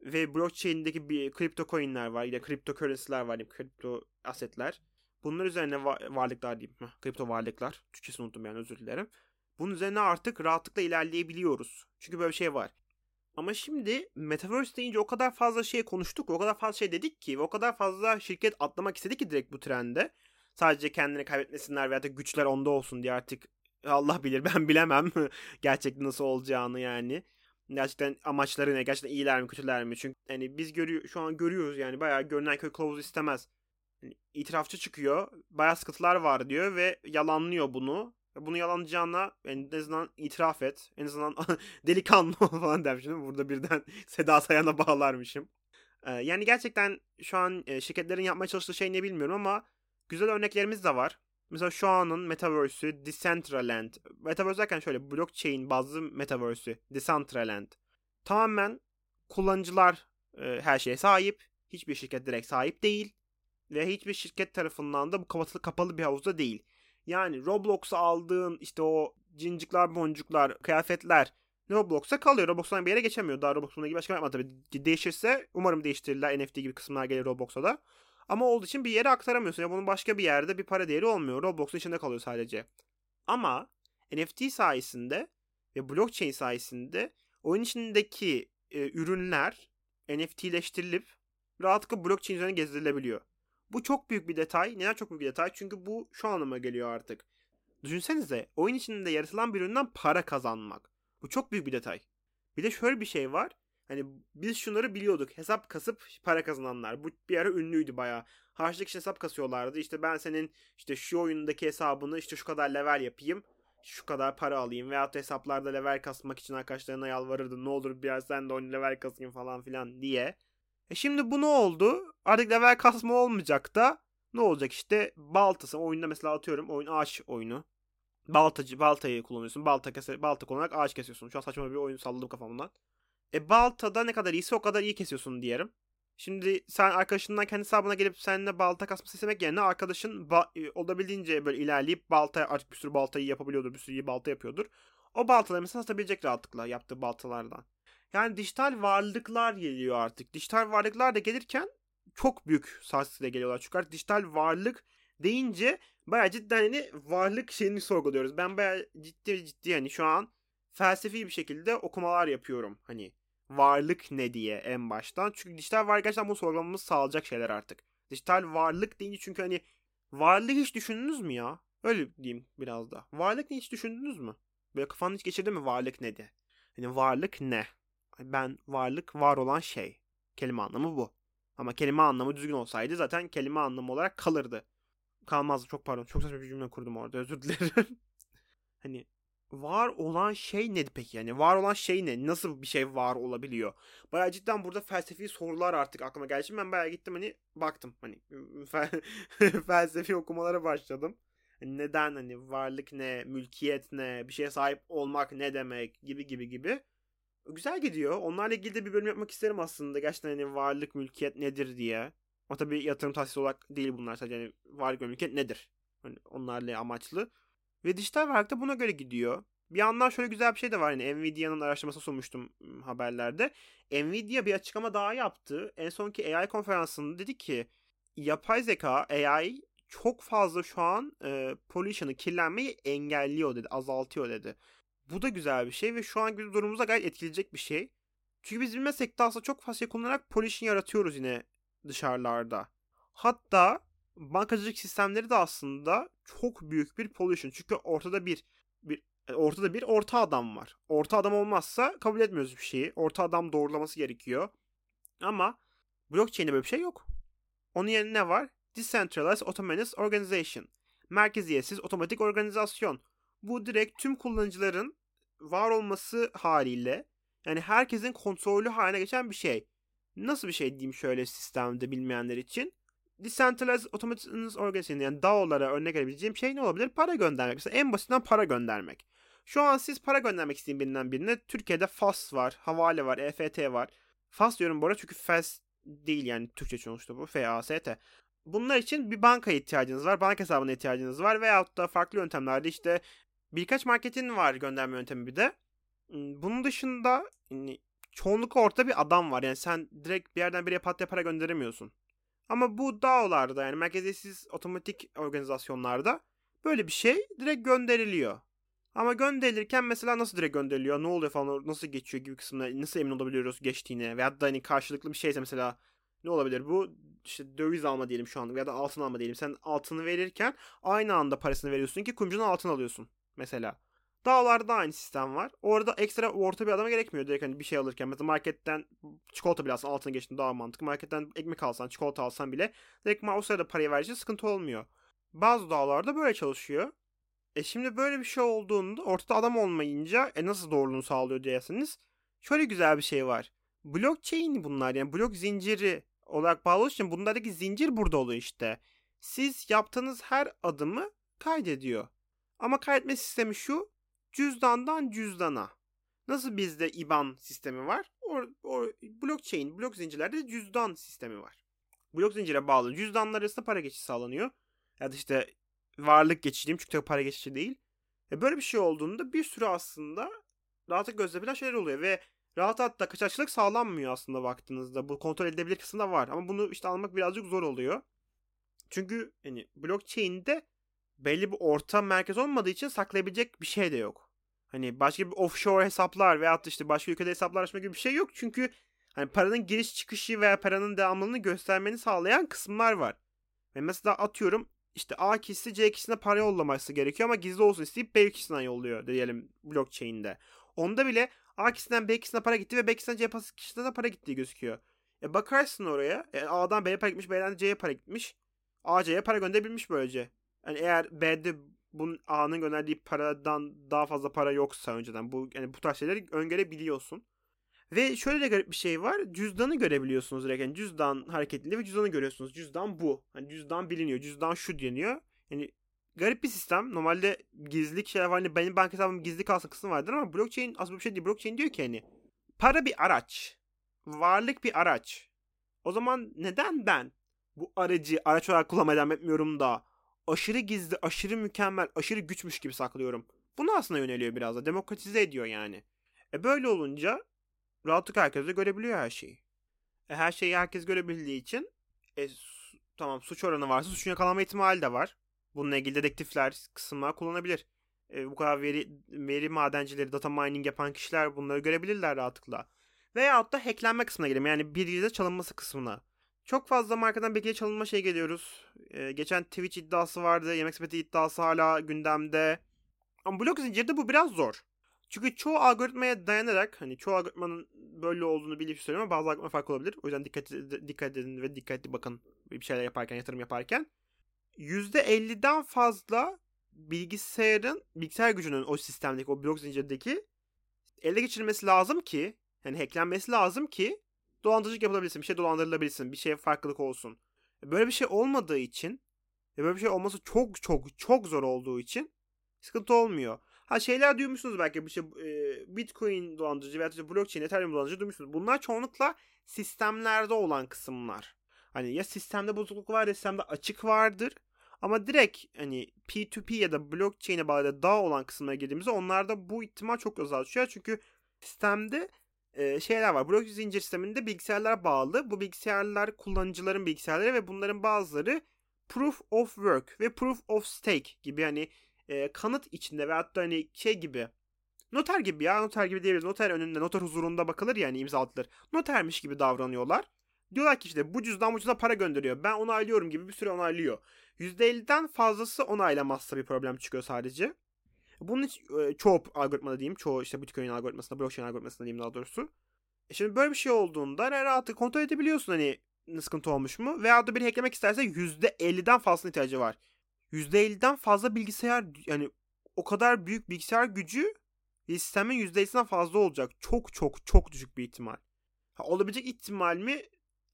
Ve blockchain'deki bir kripto coin'ler var. Yine kripto currency'ler var. Yani kripto asetler. Bunlar üzerine va- varlıklar diyeyim. Heh, kripto varlıklar. Türkçesini unuttum yani özür dilerim. Bunun üzerine artık rahatlıkla ilerleyebiliyoruz. Çünkü böyle bir şey var. Ama şimdi Metaverse deyince o kadar fazla şey konuştuk, o kadar fazla şey dedik ki ve o kadar fazla şirket atlamak istedi ki direkt bu trende. Sadece kendini kaybetmesinler veya da güçler onda olsun diye artık Allah bilir [laughs] ben bilemem [laughs] gerçekten nasıl olacağını yani. Gerçekten amaçları ne? Gerçekten iyiler mi kötüler mi? Çünkü hani biz görüyor şu an görüyoruz yani bayağı görünen köy kılavuz istemez. Yani itirafçı çıkıyor. Bayağı sıkıntılar var diyor ve yalanlıyor bunu. Bunu yalanlayacağına en azından itiraf et. En azından [laughs] delikanlı [laughs] falan demişim. Burada birden [laughs] Seda Sayan'a bağlarmışım. Ee, yani gerçekten şu an e, şirketlerin yapmaya çalıştığı şey ne bilmiyorum ama güzel örneklerimiz de var. Mesela şu anın Metaverse'ü Decentraland. Metaverse derken şöyle blockchain bazlı Metaverse'ü Decentraland. Tamamen kullanıcılar e, her şeye sahip. Hiçbir şirket direkt sahip değil. Ve hiçbir şirket tarafından da bu kapalı, kapalı bir havuzda değil. Yani Roblox'a aldığın işte o cincikler, boncuklar, kıyafetler Roblox'a kalıyor. Roblox'tan bir yere geçemiyor. Daha Roblox'un gibi başka yapmadı tabii. Değişirse umarım değiştirirler. NFT gibi kısımlar gelir Roblox'a da. Ama olduğu için bir yere aktaramıyorsun. Ya bunun başka bir yerde bir para değeri olmuyor. Roblox'un içinde kalıyor sadece. Ama NFT sayesinde ve blockchain sayesinde oyun içindeki e, ürünler NFT'leştirilip rahatlıkla blockchain üzerine gezdirilebiliyor. Bu çok büyük bir detay. Neden çok büyük bir detay? Çünkü bu şu anlama geliyor artık. Düşünsenize oyun içinde yaratılan bir üründen para kazanmak. Bu çok büyük bir detay. Bir de şöyle bir şey var. Hani biz şunları biliyorduk. Hesap kasıp para kazananlar. Bu bir ara ünlüydü bayağı. Harçlık için hesap kasıyorlardı. İşte ben senin işte şu oyundaki hesabını işte şu kadar level yapayım. Şu kadar para alayım. Veyahut da hesaplarda level kasmak için arkadaşlarına yalvarırdı. Ne olur biraz sen de oyun level kasayım falan filan diye. E şimdi bu ne oldu? Artık level kasma olmayacak da ne olacak işte baltası oyunda mesela atıyorum oyun ağaç oyunu. Baltacı baltayı kullanıyorsun. Balta kese, balta kullanarak ağaç kesiyorsun. Şu an saçma bir oyun salladım kafamdan. E baltada ne kadar iyiyse o kadar iyi kesiyorsun diyelim. Şimdi sen arkadaşından kendi hesabına gelip seninle balta kasması istemek yerine arkadaşın ba- e, olabildiğince böyle ilerleyip balta artık bir sürü baltayı yapabiliyordur. Bir sürü iyi balta yapıyordur. O baltaları mesela satabilecek rahatlıkla yaptığı baltalardan. Yani dijital varlıklar geliyor artık. Dijital varlıklar da gelirken çok büyük sarsıyla geliyorlar. Çünkü artık dijital varlık deyince bayağı cidden hani varlık şeyini sorguluyoruz. Ben bayağı ciddi ciddi hani şu an felsefi bir şekilde okumalar yapıyorum. Hani varlık ne diye en baştan. Çünkü dijital varlık gerçekten bunu sorgulamamız sağlayacak şeyler artık. Dijital varlık deyince çünkü hani varlık hiç düşündünüz mü ya? Öyle diyeyim biraz da. Varlık ne hiç düşündünüz mü? Böyle kafanı hiç geçirdi mi varlık ne de? Hani varlık ne? Ben varlık var olan şey. Kelime anlamı bu. Ama kelime anlamı düzgün olsaydı zaten kelime anlamı olarak kalırdı. Kalmazdı çok pardon. Çok saçma bir cümle kurdum orada özür dilerim. [laughs] hani var olan şey ne peki? Yani var olan şey ne? Nasıl bir şey var olabiliyor? Baya cidden burada felsefi sorular artık aklıma geldi. Şimdi ben baya gittim hani baktım hani [laughs] felsefi okumalara başladım. Hani neden hani varlık ne, mülkiyet ne, bir şeye sahip olmak ne demek gibi gibi gibi. Güzel gidiyor. Onlarla ilgili de bir bölüm yapmak isterim aslında. Gerçekten hani varlık, mülkiyet nedir diye. Ama tabii yatırım tavsiyesi olarak değil bunlar. Sadece hani varlık ve mülkiyet nedir? Hani onlarla amaçlı. Ve dijital varlık da buna göre gidiyor. Bir yandan şöyle güzel bir şey de var. Yani Nvidia'nın araştırması sunmuştum haberlerde. Nvidia bir açıklama daha yaptı. En sonki AI konferansında dedi ki yapay zeka AI çok fazla şu an e, pollution'ı, kirlenmeyi engelliyor dedi, azaltıyor dedi. Bu da güzel bir şey ve şu an bizim durumumuza gayet etkileyecek bir şey. Çünkü biz bilmesek de aslında çok fazla şey kullanarak pollution yaratıyoruz yine dışarılarda. Hatta bankacılık sistemleri de aslında çok büyük bir pollution. Çünkü ortada bir bir e, ortada bir orta adam var. Orta adam olmazsa kabul etmiyoruz bir şeyi. Orta adam doğrulaması gerekiyor. Ama blockchain'de böyle bir şey yok. Onun yerine ne var? Decentralized Autonomous Organization. Merkeziyetsiz otomatik organizasyon. Bu direkt tüm kullanıcıların var olması haliyle yani herkesin kontrolü haline geçen bir şey. Nasıl bir şey diyeyim şöyle sistemde bilmeyenler için? Decentralized Autonomous Organization yani DAO'lara örnek verebileceğim şey ne olabilir? Para göndermek. Mesela en basitinden para göndermek. Şu an siz para göndermek isteyen birinden birine Türkiye'de FAS var, Havale var, EFT var. FAS diyorum bu arada çünkü FAS değil yani Türkçe sonuçta bu. F-A-S-T. Bunlar için bir banka ihtiyacınız var. Banka hesabına ihtiyacınız var. Veyahut da farklı yöntemlerde işte birkaç marketin var gönderme yöntemi bir de. Bunun dışında hani, çoğunlukla orta bir adam var. Yani sen direkt bir yerden biriye pat para gönderemiyorsun. Ama bu DAO'larda yani merkeziyetsiz otomatik organizasyonlarda böyle bir şey direkt gönderiliyor. Ama gönderilirken mesela nasıl direkt gönderiliyor, ne oluyor falan, nasıl geçiyor gibi kısımda nasıl emin olabiliyoruz geçtiğine veya da hani karşılıklı bir şeyse mesela ne olabilir bu işte döviz alma diyelim şu anda veya da altın alma diyelim. Sen altını verirken aynı anda parasını veriyorsun ki kumcunun altın alıyorsun mesela. Dağlarda aynı sistem var. Orada ekstra orta bir adama gerekmiyor direkt hani bir şey alırken. Mesela marketten çikolata bile alsan altına geçtin daha mantıklı. Marketten ekmek alsan, çikolata alsan bile direkt o sırada parayı vereceksin sıkıntı olmuyor. Bazı dağlarda böyle çalışıyor. E şimdi böyle bir şey olduğunda ortada adam olmayınca e nasıl doğruluğunu sağlıyor diyersiniz. Şöyle güzel bir şey var. Blockchain bunlar yani blok zinciri olarak bağlı için bunlardaki zincir burada oluyor işte. Siz yaptığınız her adımı kaydediyor. Ama kaydetme sistemi şu cüzdandan cüzdana. Nasıl bizde IBAN sistemi var? O, o blockchain, blok zincirlerde cüzdan sistemi var. Blok zincire bağlı cüzdanlar arasında para geçişi sağlanıyor. Ya da işte varlık geçişi çünkü para geçişi değil. E böyle bir şey olduğunda bir sürü aslında rahatlık gözlebilen şeyler oluyor ve rahat hatta kaçakçılık sağlanmıyor aslında baktığınızda. Bu kontrol edilebilir kısımda var ama bunu işte almak birazcık zor oluyor. Çünkü hani blockchain'de belli bir orta merkez olmadığı için saklayabilecek bir şey de yok. Hani başka bir offshore hesaplar veya işte başka ülkede hesaplar açma gibi bir şey yok. Çünkü hani paranın giriş çıkışı veya paranın devamlılığını göstermeni sağlayan kısımlar var. Ve mesela atıyorum işte A kişisi C kişisine para yollaması gerekiyor ama gizli olsun isteyip B kişisinden yolluyor diyelim blockchain'de. Onda bile A kişisinden B kişisine para gitti ve B kişisinden C kişisine de para gittiği gözüküyor. E bakarsın oraya. E, A'dan B'ye para gitmiş, B'den C'ye para gitmiş. A C'ye para gönderebilmiş böylece. Yani eğer B'de bunun A'nın gönderdiği paradan daha fazla para yoksa önceden bu yani bu tarz şeyleri öngörebiliyorsun. Ve şöyle de garip bir şey var. Cüzdanı görebiliyorsunuz direkt. Yani cüzdan hareketli ve cüzdanı görüyorsunuz. Cüzdan bu. Hani cüzdan biliniyor. Cüzdan şu deniyor. Yani garip bir sistem. Normalde gizlilik şeyler var. Hani benim banka hesabım gizli kalsın kısmı vardır ama blockchain aslında bir şey değil. Blockchain diyor ki hani para bir araç. Varlık bir araç. O zaman neden ben bu aracı araç olarak kullanmaya devam etmiyorum da aşırı gizli, aşırı mükemmel, aşırı güçmüş gibi saklıyorum. Bunu aslında yöneliyor biraz da. Demokratize ediyor yani. E böyle olunca rahatlık herkes de görebiliyor her şeyi. E her şeyi herkes görebildiği için e, su, tamam suç oranı varsa suçun yakalanma ihtimali de var. Bununla ilgili dedektifler kısımlar kullanabilir. E, bu kadar veri, veri madencileri, data mining yapan kişiler bunları görebilirler rahatlıkla. Veyahut da hacklenme kısmına gelelim. Yani biriyle çalınması kısmına. Çok fazla markadan bilgiye çalınma şey geliyoruz. Ee, geçen Twitch iddiası vardı. Yemek sepeti iddiası hala gündemde. Ama blok zincirde bu biraz zor. Çünkü çoğu algoritmaya dayanarak hani çoğu algoritmanın böyle olduğunu bilip söylüyorum ama bazı algoritma farklı olabilir. O yüzden dikkat, dikkat edin ve dikkatli bakın bir şeyler yaparken, yatırım yaparken. %50'den fazla bilgisayarın, bilgisayar gücünün o sistemdeki, o blok zincirdeki ele geçirilmesi lazım ki, yani hacklenmesi lazım ki dolandırıcılık yapılabilsin, bir şey dolandırılabilsin, bir şey farklılık olsun. Böyle bir şey olmadığı için ve böyle bir şey olması çok çok çok zor olduğu için sıkıntı olmuyor. Ha şeyler duymuşsunuz belki bir şey e, Bitcoin dolandırıcı veya işte blockchain, Ethereum dolandırıcı duymuşsunuz. Bunlar çoğunlukla sistemlerde olan kısımlar. Hani ya sistemde bozukluk var ya sistemde açık vardır. Ama direkt hani P2P ya da blockchain'e bağlı daha olan kısımlara girdiğimizde onlarda bu ihtimal çok azalıyor. Çünkü sistemde şeyler var. Blok zincir sisteminde bilgisayarlar bağlı. Bu bilgisayarlar kullanıcıların bilgisayarları ve bunların bazıları proof of work ve proof of stake gibi hani e, kanıt içinde ve hatta hani şey gibi noter gibi ya noter gibi diyebiliriz. Noter önünde noter huzurunda bakılır yani imza atılır. Notermiş gibi davranıyorlar. Diyorlar ki işte bu cüzdan bu cüzdan para gönderiyor. Ben onaylıyorum gibi bir süre onaylıyor. %50'den fazlası onaylamazsa bir problem çıkıyor sadece. Bunun için e, çoğu algoritmada diyeyim. Çoğu işte Bitcoin algoritmasında, blockchain algoritmasında diyeyim daha doğrusu. E şimdi böyle bir şey olduğunda rahatı kontrol edebiliyorsun hani sıkıntı olmuş mu? Veya da bir hacklemek isterse %50'den fazla ihtiyacı var. %50'den fazla bilgisayar yani o kadar büyük bilgisayar gücü sistemin %50'sinden fazla olacak. Çok çok çok düşük bir ihtimal. Ha, olabilecek ihtimal mi?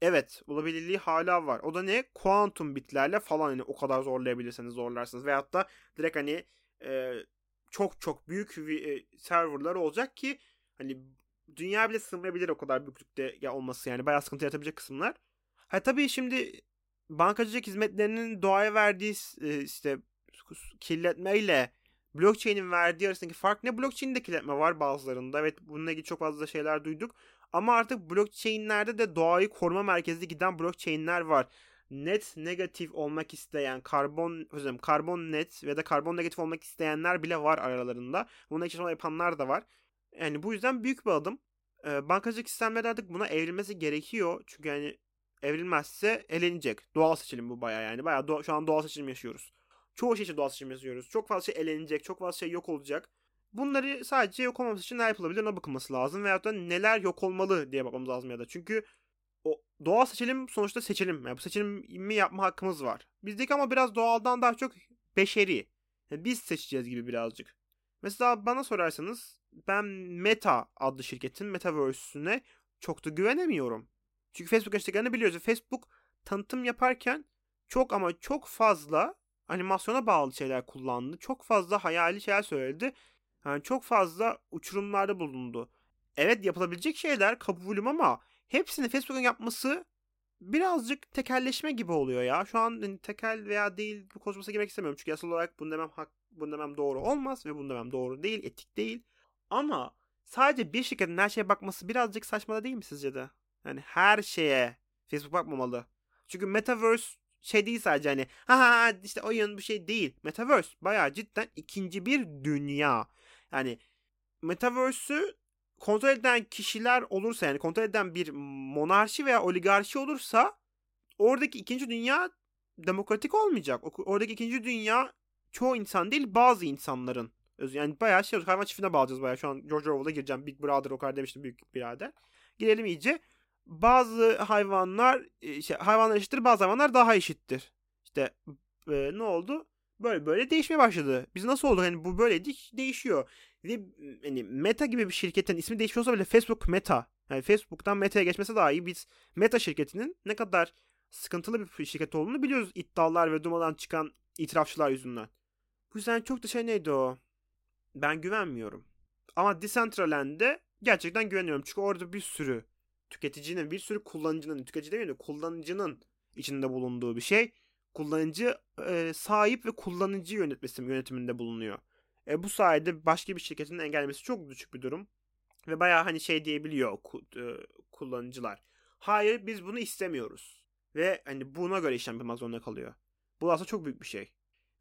Evet. Olabilirliği hala var. O da ne? Kuantum bitlerle falan hani o kadar zorlayabilirseniz zorlarsınız. Veyahut da direkt hani e, çok çok büyük e, serverlar olacak ki hani dünya bile sığmayabilir o kadar büyüklükte olması yani bayağı sıkıntı yaratabilecek kısımlar. Ha tabii şimdi bankacılık hizmetlerinin doğaya verdiği e, işte kirletmeyle blockchain'in verdiği arasındaki fark ne? Blockchain'de kirletme var bazılarında. Evet bununla ilgili çok fazla şeyler duyduk. Ama artık blockchain'lerde de doğayı koruma merkezli giden blockchain'ler var. Net negatif olmak isteyen, karbon özür karbon net ve de karbon negatif olmak isteyenler bile var aralarında. Buna çalışma yapanlar da var. Yani bu yüzden büyük bir adım. Ee, bankacılık sistemleri artık buna evrilmesi gerekiyor. Çünkü yani evrilmezse elenecek. Doğal seçilim bu baya yani. Baya doğa, şu an doğal seçilim yaşıyoruz. Çoğu şey için doğal seçilim yaşıyoruz. Çok fazla şey elenecek. Çok fazla şey yok olacak. Bunları sadece yok olmaması için ne yapılabilir ona bakılması lazım. Veyahut da neler yok olmalı diye bakmamız lazım ya da. Çünkü doğal seçilim sonuçta seçilim. Yani bu seçilimi yapma hakkımız var. Bizdeki ama biraz doğaldan daha çok beşeri. Yani biz seçeceğiz gibi birazcık. Mesela bana sorarsanız ben Meta adlı şirketin Metaverse'üne çok da güvenemiyorum. Çünkü Facebook Instagram'ı biliyoruz. Facebook tanıtım yaparken çok ama çok fazla animasyona bağlı şeyler kullandı. Çok fazla hayali şeyler söyledi. Yani çok fazla uçurumlarda bulundu. Evet yapılabilecek şeyler kabulüm ama hepsini Facebook'un yapması birazcık tekelleşme gibi oluyor ya. Şu an hani tekel veya değil bu konuşmasına girmek istemiyorum. Çünkü yasal olarak bunu demem hak, bunu demem doğru olmaz ve bunu demem doğru değil, etik değil. Ama sadece bir şirketin her şeye bakması birazcık saçma değil mi sizce de? Yani her şeye Facebook bakmamalı. Çünkü Metaverse şey değil sadece hani ha ha işte oyun bir şey değil. Metaverse bayağı cidden ikinci bir dünya. Yani Metaverse'ü kontrol eden kişiler olursa yani kontrol eden bir monarşi veya oligarşi olursa oradaki ikinci dünya demokratik olmayacak. Oradaki ikinci dünya çoğu insan değil bazı insanların. Yani bayağı şey hayvan çiftine bağlayacağız bayağı. Şu an George Orwell'a gireceğim. Big Brother o kadar demiştim büyük birader. Girelim iyice. Bazı hayvanlar işte hayvanlar eşittir bazı hayvanlar daha eşittir. İşte e, ne oldu? Böyle böyle değişmeye başladı. Biz nasıl oldu? Hani bu böyle değişiyor. Ve hani Meta gibi bir şirketin ismi değişiyorsa bile Facebook Meta. Yani Facebook'tan Meta'ya geçmesi daha iyi. Biz Meta şirketinin ne kadar sıkıntılı bir şirket olduğunu biliyoruz iddialar ve durmadan çıkan itirafçılar yüzünden. Bu yüzden çok da şey neydi o? Ben güvenmiyorum. Ama Decentraland'de gerçekten güveniyorum. Çünkü orada bir sürü tüketicinin, bir sürü kullanıcının, tüketici değil de kullanıcının içinde bulunduğu bir şey. Kullanıcı e, sahip ve kullanıcı yönetmesi yönetiminde bulunuyor. E, bu sayede başka bir şirketin engellemesi çok düşük bir durum. Ve baya hani şey diyebiliyor e, kullanıcılar. Hayır biz bunu istemiyoruz. Ve hani buna göre işlem yapmak zorunda kalıyor. Bu aslında çok büyük bir şey.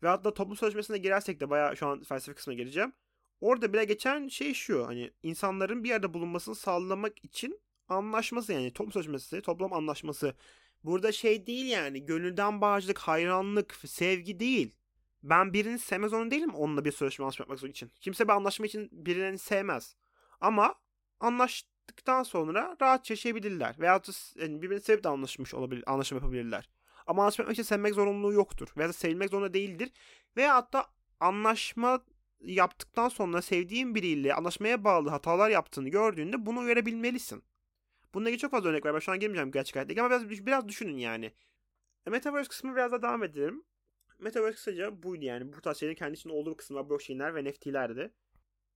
Ve hatta toplum sözleşmesine girersek de baya şu an felsefe kısmına geleceğim. Orada bile geçen şey şu hani insanların bir yerde bulunmasını sağlamak için anlaşması yani toplum sözleşmesi, toplum anlaşması. Burada şey değil yani gönülden bağcılık, hayranlık, sevgi değil. Ben birini sevmez zorunda değilim onunla bir sözleşme anlaşma yapmak için. Kimse bir anlaşma için birini sevmez. Ama anlaştıktan sonra rahat yaşayabilirler. Veya yani birbirini sevip de anlaşmış olabilir, anlaşma yapabilirler. Ama anlaşma yapmak için sevmek zorunluluğu yoktur. Veya da sevilmek zorunda değildir. Veya hatta anlaşma yaptıktan sonra sevdiğin biriyle anlaşmaya bağlı hatalar yaptığını gördüğünde bunu verebilmelisin. Bununla ilgili çok fazla örnek var. Ben şu an girmeyeceğim gerçek hayattaki ama biraz, biraz düşünün yani. E, Metaverse kısmı biraz daha devam edelim. Metaverse kısaca buydu yani. Bu tarz şeylerin kendi içinde olduğu kısımlar blockchain'ler ve NFT'lerdi.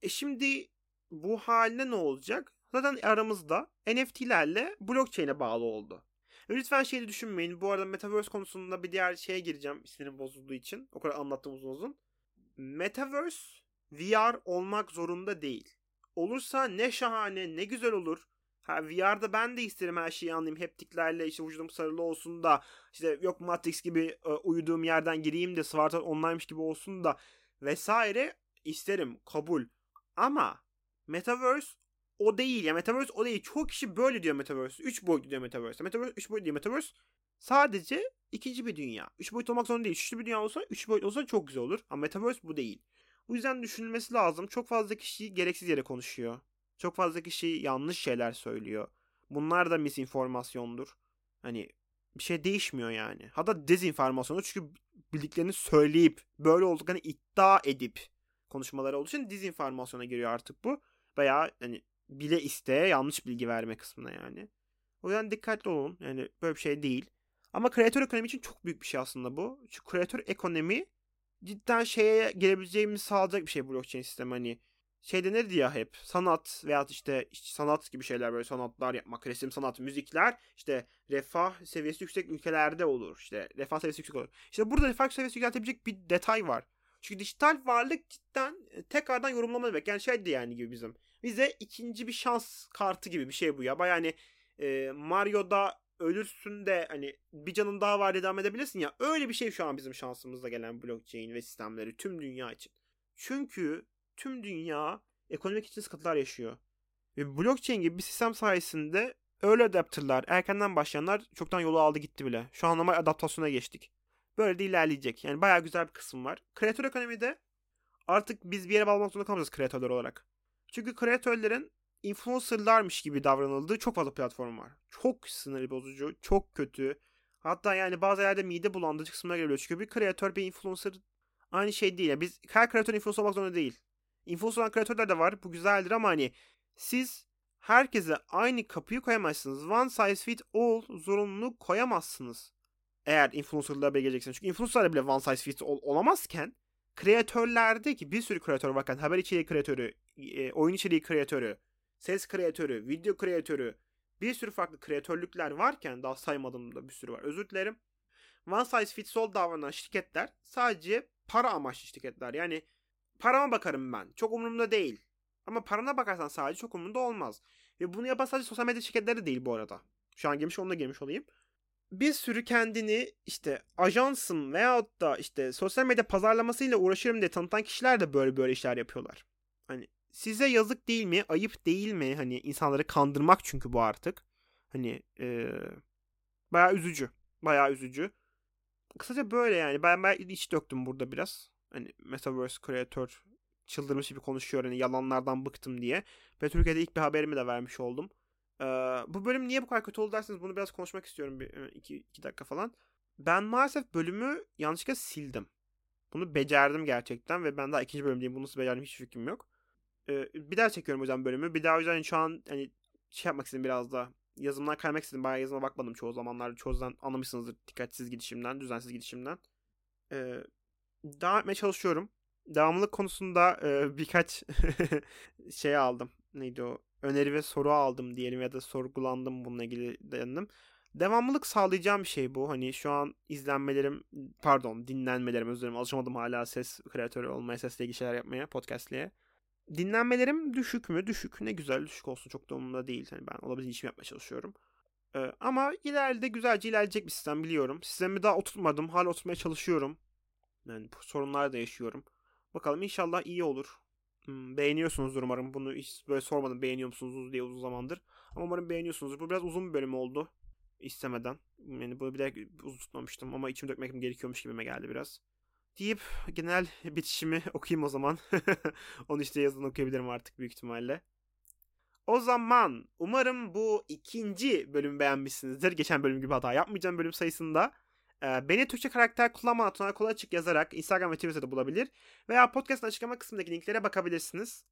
E şimdi bu haline ne olacak? Zaten aramızda NFT'lerle blockchain'e bağlı oldu. Lütfen şeyi düşünmeyin. Bu arada Metaverse konusunda bir diğer şeye gireceğim sinirim bozulduğu için. O kadar anlattım uzun uzun. Metaverse VR olmak zorunda değil. Olursa ne şahane ne güzel olur. Ha, VR'da ben de isterim her şeyi anlayayım. Heptiklerle işte vücudum sarılı olsun da işte yok Matrix gibi e, uyuduğum yerden gireyim de Sword Art Online'mış gibi olsun da vesaire isterim. Kabul. Ama Metaverse o değil ya. Metaverse o değil. Çoğu kişi böyle diyor Metaverse. 3 boyutlu diyor Metaverse. Metaverse 3 boyutlu diyor Metaverse. Sadece ikinci bir dünya. 3 boyutlu olmak zorunda değil. Üçlü bir dünya olsa 3 boyutlu olsa çok güzel olur. Ama Metaverse bu değil. Bu yüzden düşünülmesi lazım. Çok fazla kişi gereksiz yere konuşuyor. Çok fazla kişi yanlış şeyler söylüyor. Bunlar da misinformasyondur. Hani bir şey değişmiyor yani. Hatta dezinformasyondur çünkü bildiklerini söyleyip böyle olduklarını iddia edip konuşmaları olduğu için dezinformasyona giriyor artık bu. Veya hani bile isteye yanlış bilgi verme kısmına yani. O yüzden dikkatli olun. Yani böyle bir şey değil. Ama kreatör ekonomi için çok büyük bir şey aslında bu. Çünkü kreatör ekonomi cidden şeye gelebileceğimizi sağlayacak bir şey blockchain sistemi. Hani şey denirdi ya hep sanat veya işte, işte sanat gibi şeyler böyle sanatlar yapmak, resim sanat, müzikler işte refah seviyesi yüksek ülkelerde olur. İşte refah seviyesi yüksek olur. İşte burada refah seviyesi yükseltebilecek bir detay var. Çünkü dijital varlık cidden e, tekrardan yorumlama demek. Yani şeydi yani gibi bizim. Bize ikinci bir şans kartı gibi bir şey bu ya. Baya hani e, Mario'da ölürsün de hani bir canın daha var devam edebilirsin ya. Öyle bir şey şu an bizim şansımızda gelen blockchain ve sistemleri tüm dünya için. Çünkü tüm dünya ekonomik için sıkıntılar yaşıyor. Ve blockchain gibi bir sistem sayesinde öyle adaptörler, erkenden başlayanlar çoktan yolu aldı gitti bile. Şu an normal adaptasyona geçtik. Böyle de ilerleyecek. Yani bayağı güzel bir kısım var. Kreatör ekonomide artık biz bir yere bağlamak zorunda kalmayacağız kreatörler olarak. Çünkü kreatörlerin influencerlarmış gibi davranıldığı çok fazla platform var. Çok sınır bozucu, çok kötü. Hatta yani bazı yerde mide bulandırıcı kısımlar geliyor. Çünkü bir kreatör bir influencer aynı şey değil. Yani biz her kreatör influencer olmak zorunda değil. Influencer olan kreatörler de var. Bu güzeldir ama hani siz herkese aynı kapıyı koyamazsınız. One size fit all zorunluluğu koyamazsınız. Eğer influencerlığa geleceksiniz. Çünkü influencerlar bile one size fit all olamazken kreatörlerde ki bir sürü kreatör varken haber içeriği kreatörü, e, oyun içeriği kreatörü, ses kreatörü, video kreatörü bir sürü farklı kreatörlükler varken daha saymadığım da bir sürü var. Özür dilerim. One size fits all davranan şirketler sadece para amaçlı şirketler. Yani parama bakarım ben. Çok umurumda değil. Ama parana bakarsan sadece çok umurumda olmaz. Ve bunu yapan sadece sosyal medya şirketleri değil bu arada. Şu an girmiş onunla girmiş olayım. Bir sürü kendini işte ajansım veyahut da işte sosyal medya pazarlamasıyla uğraşırım diye tanıtan kişiler de böyle böyle işler yapıyorlar. Hani size yazık değil mi? Ayıp değil mi? Hani insanları kandırmak çünkü bu artık. Hani ee, bayağı üzücü. Bayağı üzücü. Kısaca böyle yani. Ben, ben iç döktüm burada biraz. Hani Metaverse Creator çıldırmış gibi konuşuyor. Hani yalanlardan bıktım diye. Ve Türkiye'de ilk bir haberimi de vermiş oldum. Ee, bu bölüm niye bu kadar kötü oldu derseniz bunu biraz konuşmak istiyorum. Bir, e, iki, iki dakika falan. Ben maalesef bölümü yanlışlıkla sildim. Bunu becerdim gerçekten ve ben daha ikinci bölümdeyim. Bunu nasıl becerdim hiç fikrim yok. Ee, bir daha çekiyorum yüzden bölümü. Bir daha yüzden şu an hani şey yapmak istedim biraz da. Yazımdan kaymak istedim. Bayağı yazıma bakmadım çoğu zamanlar. Çoğu zaman anlamışsınızdır dikkatsiz gidişimden, düzensiz gidişimden. Ee, devam etmeye çalışıyorum. Devamlılık konusunda e, birkaç [laughs] şey aldım. Neydi o? Öneri ve soru aldım diyelim ya da sorgulandım bununla ilgili dayandım. Devamlılık sağlayacağım bir şey bu. Hani şu an izlenmelerim, pardon dinlenmelerim özür dilerim. Alışamadım hala ses kreatörü olmaya, sesle ilgili şeyler yapmaya, podcastliğe. Dinlenmelerim düşük mü? Düşük. Ne güzel düşük olsun. Çok da umurumda değil. Hani ben olabildiğince işimi yapmaya çalışıyorum. Ee, ama ileride güzelce ilerleyecek bir sistem biliyorum. Sistemi daha oturtmadım. Hala oturtmaya çalışıyorum. Yani sorunlar da yaşıyorum. Bakalım inşallah iyi olur. Hmm, beğeniyorsunuzdur umarım. Bunu hiç böyle sormadım beğeniyor musunuz diye uzun zamandır. Ama umarım beğeniyorsunuzdur. Bu biraz uzun bir bölüm oldu. istemeden. Yani bunu bir de uzun tutmamıştım ama içimi dökmek gerekiyormuş gibime geldi biraz. Deyip genel bitişimi okuyayım o zaman. [laughs] Onu işte yazın okuyabilirim artık büyük ihtimalle. O zaman umarım bu ikinci bölümü beğenmişsinizdir. Geçen bölüm gibi hata yapmayacağım bölüm sayısında. Ee, beni Türkçe karakter kullanmadan Tuna Kolay açık yazarak Instagram ve Twitter'da bulabilir. Veya podcast'ın açıklama kısmındaki linklere bakabilirsiniz.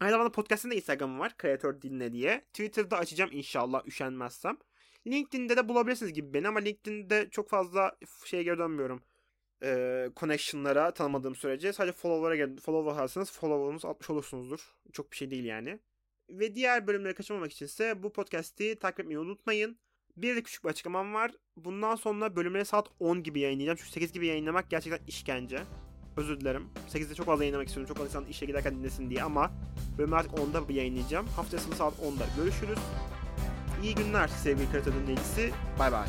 Aynı zamanda podcast'ın da Instagram'ı var. Kreatör Dinle diye. Twitter'da açacağım inşallah üşenmezsem. LinkedIn'de de bulabilirsiniz gibi beni ama LinkedIn'de çok fazla şeye geri dönmüyorum. Ee, connection'lara tanımadığım sürece sadece follow'lara gel follow alırsanız follow'unuz atmış olursunuzdur. Çok bir şey değil yani. Ve diğer bölümleri kaçırmamak içinse bu podcast'i takip etmeyi unutmayın. Bir de küçük bir açıklamam var. Bundan sonra bölümleri saat 10 gibi yayınlayacağım. Çünkü 8 gibi yayınlamak gerçekten işkence. Özür dilerim. 8'de çok fazla yayınlamak istiyorum. Çok fazla insan işe giderken dinlesin diye ama bölümü artık 10'da yayınlayacağım. Hafta saat 10'da görüşürüz. İyi günler sevgili kripto dinleyicisi. Bay bay.